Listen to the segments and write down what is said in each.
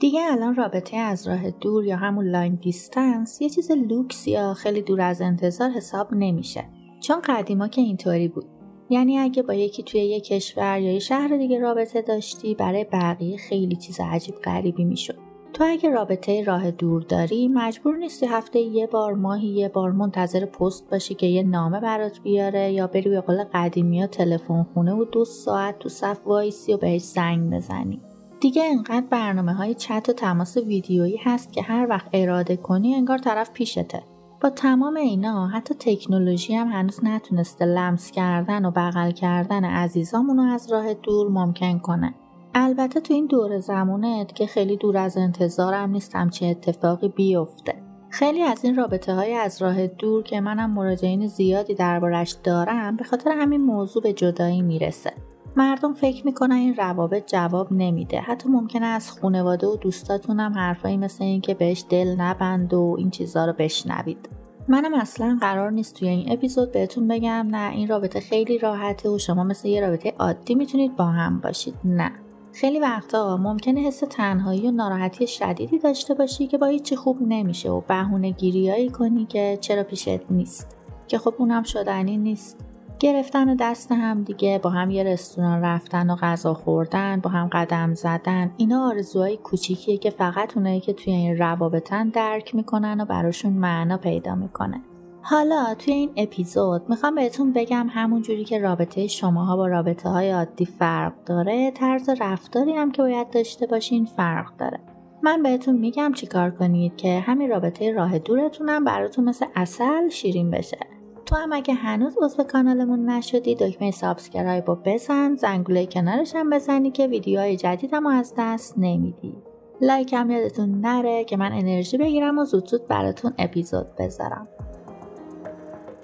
دیگه الان رابطه از راه دور یا همون long distance یه چیز لوکس یا خیلی دور از انتظار حساب نمیشه. چون قدیما که اینطوری بود. یعنی اگه با یکی توی یه کشور یا یه شهر دیگه رابطه داشتی برای بقیه خیلی چیز عجیب غریبی می‌شد. تو اگه رابطه راه دور داری مجبور نیستی هفته یه بار ماهی یه بار منتظر پست باشی که یه نامه برات بیاره یا بری به قول قدیمی ها تلفن خونه و دو ساعت تو صف وایسی و بهش زنگ بزنی. دیگه انقدر برنامه های چت و تماس ویدیویی هست که هر وقت اراده کنی انگار طرف پیشته. با تمام اینا حتی تکنولوژی هم هنوز نتونسته لمس کردن و بغل کردن عزیزامونو از راه دور ممکن کنه. البته تو این دور زمانت که خیلی دور از انتظارم نیستم چه اتفاقی بیفته. خیلی از این رابطه های از راه دور که منم مراجعین زیادی دربارش دارم به خاطر همین موضوع به جدایی می‌رسه. مردم فکر می‌کنن این روابط جواب نمیده. حتی ممکنه از خانواده و دوستاتونم حرفایی مثل این که بهش دل نبند و این چیزها رو بشنوید. منم اصلا قرار نیست توی این اپیزود بهتون بگم نه این رابطه خیلی راحته و شما مثل یه رابطه عادی می‌تونید با هم باشید. نه. خیلی وقتا ممکنه حس تنهایی و ناراحتی شدیدی داشته باشی که با هیچی خوب نمیشه و بهونه گیریایی کنی که چرا پیشت نیست. که خب اونم شدنی نیست. گرفتن دست هم دیگه با هم یه رستوران رفتن و غذا خوردن با هم قدم زدن. اینا آرزوهای کوچیکیه که فقط اونایی که توی این روابطن درک می‌کنن و براشون معنا پیدا می‌کنه. حالا توی این اپیزود می‌خوام بهتون بگم همون جوری که رابطه شماها با رابطه های عادی فرق داره طرز رفتاری هم که باید داشته باشین فرق داره. من بهتون میگم چیکار کنید که همین رابطه راه دورتونم براتون مثل اصل شیرین بشه. تو هم اگه هنوز عضو کانالمون نشدی دکمه subscribe رو بزن زنگوله کنارش هم بزنی که ویدیوهای جدیدم رو از دست نمیدی. لایک هم یادتون نره که من انرژی بگیرم و زود زود براتون اپیزود بذارم.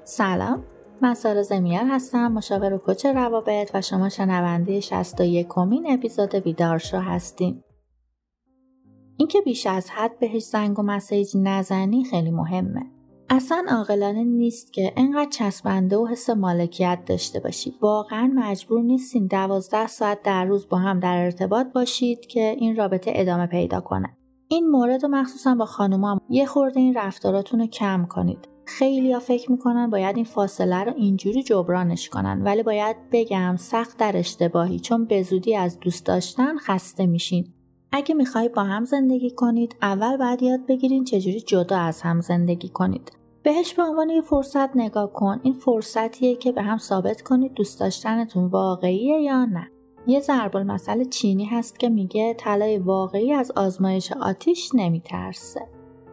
سلام من سارا زمیر هستم مشاور و coach روابط و شما شنونده 61 کمین اپیزود بیدارشو هستین. اینکه بیش از حد بهش زنگ و message نزنی خیلی مهمه. اصلا عاقلانه نیست که انقدر چسبنده و حس مالکیت داشته باشید. واقعا مجبور نیستین دوازده ساعت در روز با هم در ارتباط باشید که این رابطه ادامه پیدا کنه. این مورد و مخصوصا با خانوما یه خورده این رفتاراتون رو کم کنید. خیلی ها فکر می‌کنن باید این فاصله رو اینجوری جبرانش کنن ولی باید بگم سخت در اشتباهی چون به زودی از دوست داشتن خسته میشین. اگه می‌خوای با هم زندگی کنید اول باید یاد بگیرین چجوری جدا از هم زندگی کنید. بهش به عنوان یه فرصت نگاه کن. این فرصتیه که به هم ثابت کنید دوست داشتنتون واقعیه یا نه. یه ضرب المثل چینی هست که میگه طلای واقعی از آزمایش آتیش نمیترسه.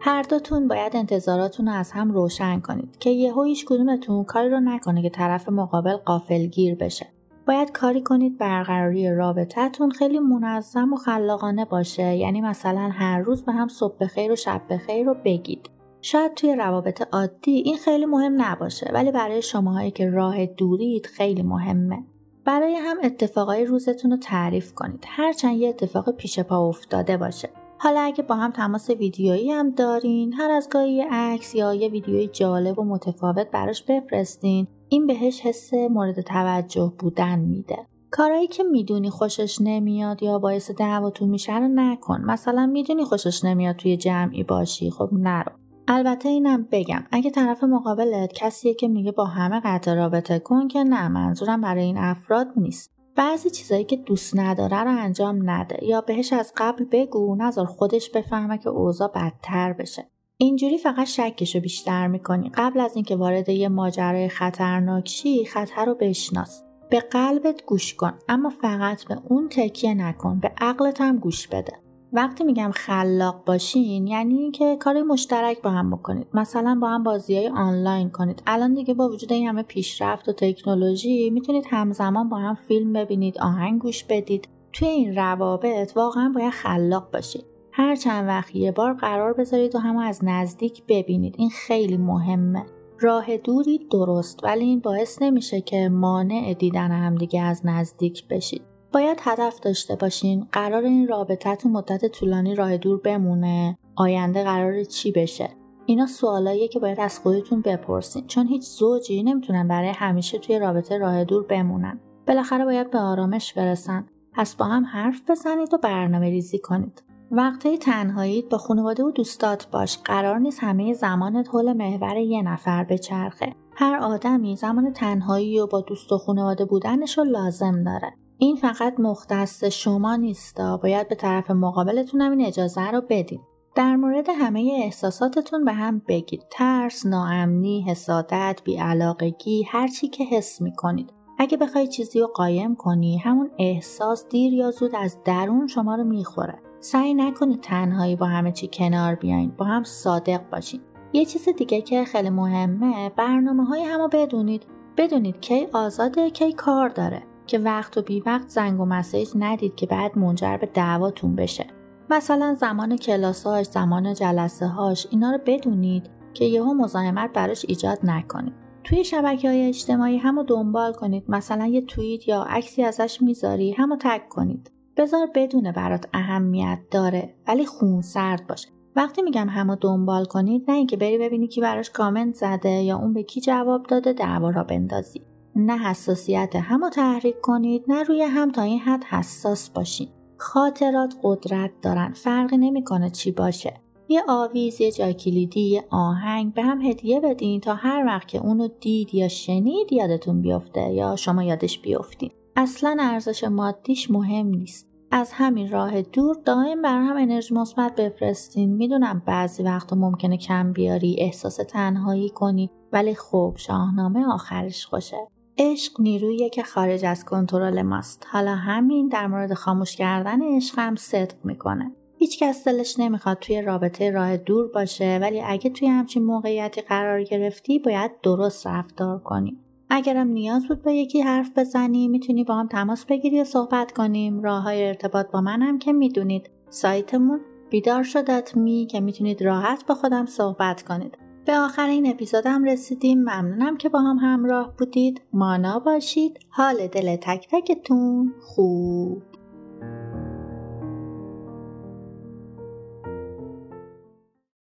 هر دوتون باید انتظاراتون رو از هم روشن کنید که یهو هیچ کدومتون کاری رو نکنه که طرف مقابل قافلگیر بشه. باید کاری کنید برقراری رابطهتون خیلی منظم و خلاقانه باشه. یعنی مثلا هر روز به هم صبح بخیر و شب بخیر رو بگید. شاید توی روابط عادی این خیلی مهم نباشه ولی برای شماهایی که راه دورید خیلی مهمه. برای هم اتفاقای روزتون رو تعریف کنید. هرچند یه اتفاق پیش پا افتاده باشه. حالا اگه با هم تماس ویدیویی هم دارین هر از گاهی عکس یا یه ویدیوی جالب و متفاوت براش بفرستین. این بهش حس مورد توجه بودن میده. کارهایی که می‌دونی خوشش نمیاد یا باعث دعواتون میشه رو نکن. مثلا می‌دونی خوشش نمیاد توی جمعی باشی. خب نرو. البته اینم بگم. اگه طرف مقابلت کسیه که میگه با همه قطع رابطه کن که نه منظورم برای این افراد نیست. بعضی چیزایی که دوست نداره رو انجام نده یا بهش از قبل بگو نظر خودش بفهمه که اوضاع بدتر بشه. اینجوری فقط شکشو بیشتر می‌کنی. قبل از اینکه وارد یه ماجرای خطرناک شی خطر رو بشناس. به قلبت گوش کن اما فقط به اون تکیه نکن. به عقلت هم گوش بده. وقتی میگم خلاق باشین یعنی اینکه کار مشترک با هم بکنید. مثلا با هم بازی های آنلاین کنید. الان دیگه با وجود این همه پیشرفت و تکنولوژی می‌تونید همزمان با هم فیلم ببینید آهنگ گوش بدید. توی این روابط واقعا باید خلاق باشید هر چند وقت یه بار قرار بذارید و هم از نزدیک ببینید. این خیلی مهمه. راه دوری درست ولی این باعث نمیشه که مانع دیدن همدیگه از نزدیک بشید. باید هدف داشته باشین. قرار این رابطه تو مدت طولانی راه دور بمونه. آینده قرار چی بشه؟ اینا سوالاییه که باید از خودتون بپرسین. چون هیچ زوجی نمی‌تونن برای همیشه توی رابطه راه دور بمونن. بالاخره باید به آرامش برسن. پس با هم حرف بزنید و برنامه ریزی کنید. وقتی تنهاییت با خانواده و دوستات باش. قرار نیست همه زمان حول محور یه نفر به چرخه هر آدمی زمان تنهایی و با دوست و خانواده بودنش رو لازم داره. این فقط مختص شما نیستا باید به طرف مقابلتون هم این اجازه رو بدین. در مورد همه احساساتتون به هم بگید. ترس، ناامنی، حسادت، بیعلاقگی هر چی که حس می‌کنید. اگه بخوای چیزی رو قایم کنی همون احساس دیر یا زود از درون شما رو می‌خوره. سعی نکنید تنهایی با همه چی کنار بیاین با هم صادق باشین. یه چیز دیگه که خیلی مهمه برنامه های همو بدونید. بدونید کی آزاده کی کار داره. که وقت و بی وقت زنگ و مسیج ندید که بعد منجر به دعواتون بشه. مثلا زمان کلاساش زمان جلسه هاش اینا رو بدونید که یهو مزاحمت براش ایجاد نکنید. توی شبکه های اجتماعی همو دنبال کنید. مثلا یه توییت یا عکسی ازش می‌ذاری همو تک کنید. بذار بدونه برات اهمیت داره ولی خون سرد باشه وقتی میگم همو دنبال کنید نه اینکه بری ببینی کی براش کامنت زده یا اون به کی جواب داده دعوا را بندازی. نه حساسیت همو تحریک کنید نه روی هم تا این حد حساس باشین. خاطرات قدرت دارن فرقی نمی‌کنه چی باشه. یه آویز یه جای کلیدی یه آهنگ به هم هدیه بدین تا هر وقت که اونو دید یا شنید یادتون بیفته یا شما یادش بیفتین. اصلا ارزش مادیش مهم نیست. از همین راه دور دائم بر هم انرژی مثبت بفرستین. می‌دونم بعضی وقتا ممکنه کم بیاری احساس تنهایی کنی ولی خب شاهنامه آخرش خوشه. عشق نیرویی که خارج از کنترل ماست. حالا همین در مورد خاموش کردن عشق هم صدق می‌کنه. هیچکس دلش نمی‌خواد توی رابطه راه دور باشه ولی اگه توی همچین موقعیتی قرار گرفتی باید درست رفتار کنی. اگرم نیاز بود با یکی حرف بزنی می‌تونی با هم تماس بگیری و صحبت کنیم. راه های ارتباط با منم که می‌دونید. سایتمون بیدار شدت می که می‌تونید راحت با خودم صحبت کنید. به آخر این اپیزودم رسیدیم. ممنونم که با هم همراه بودید. مانا باشید. حال دل تک تکتون خوب.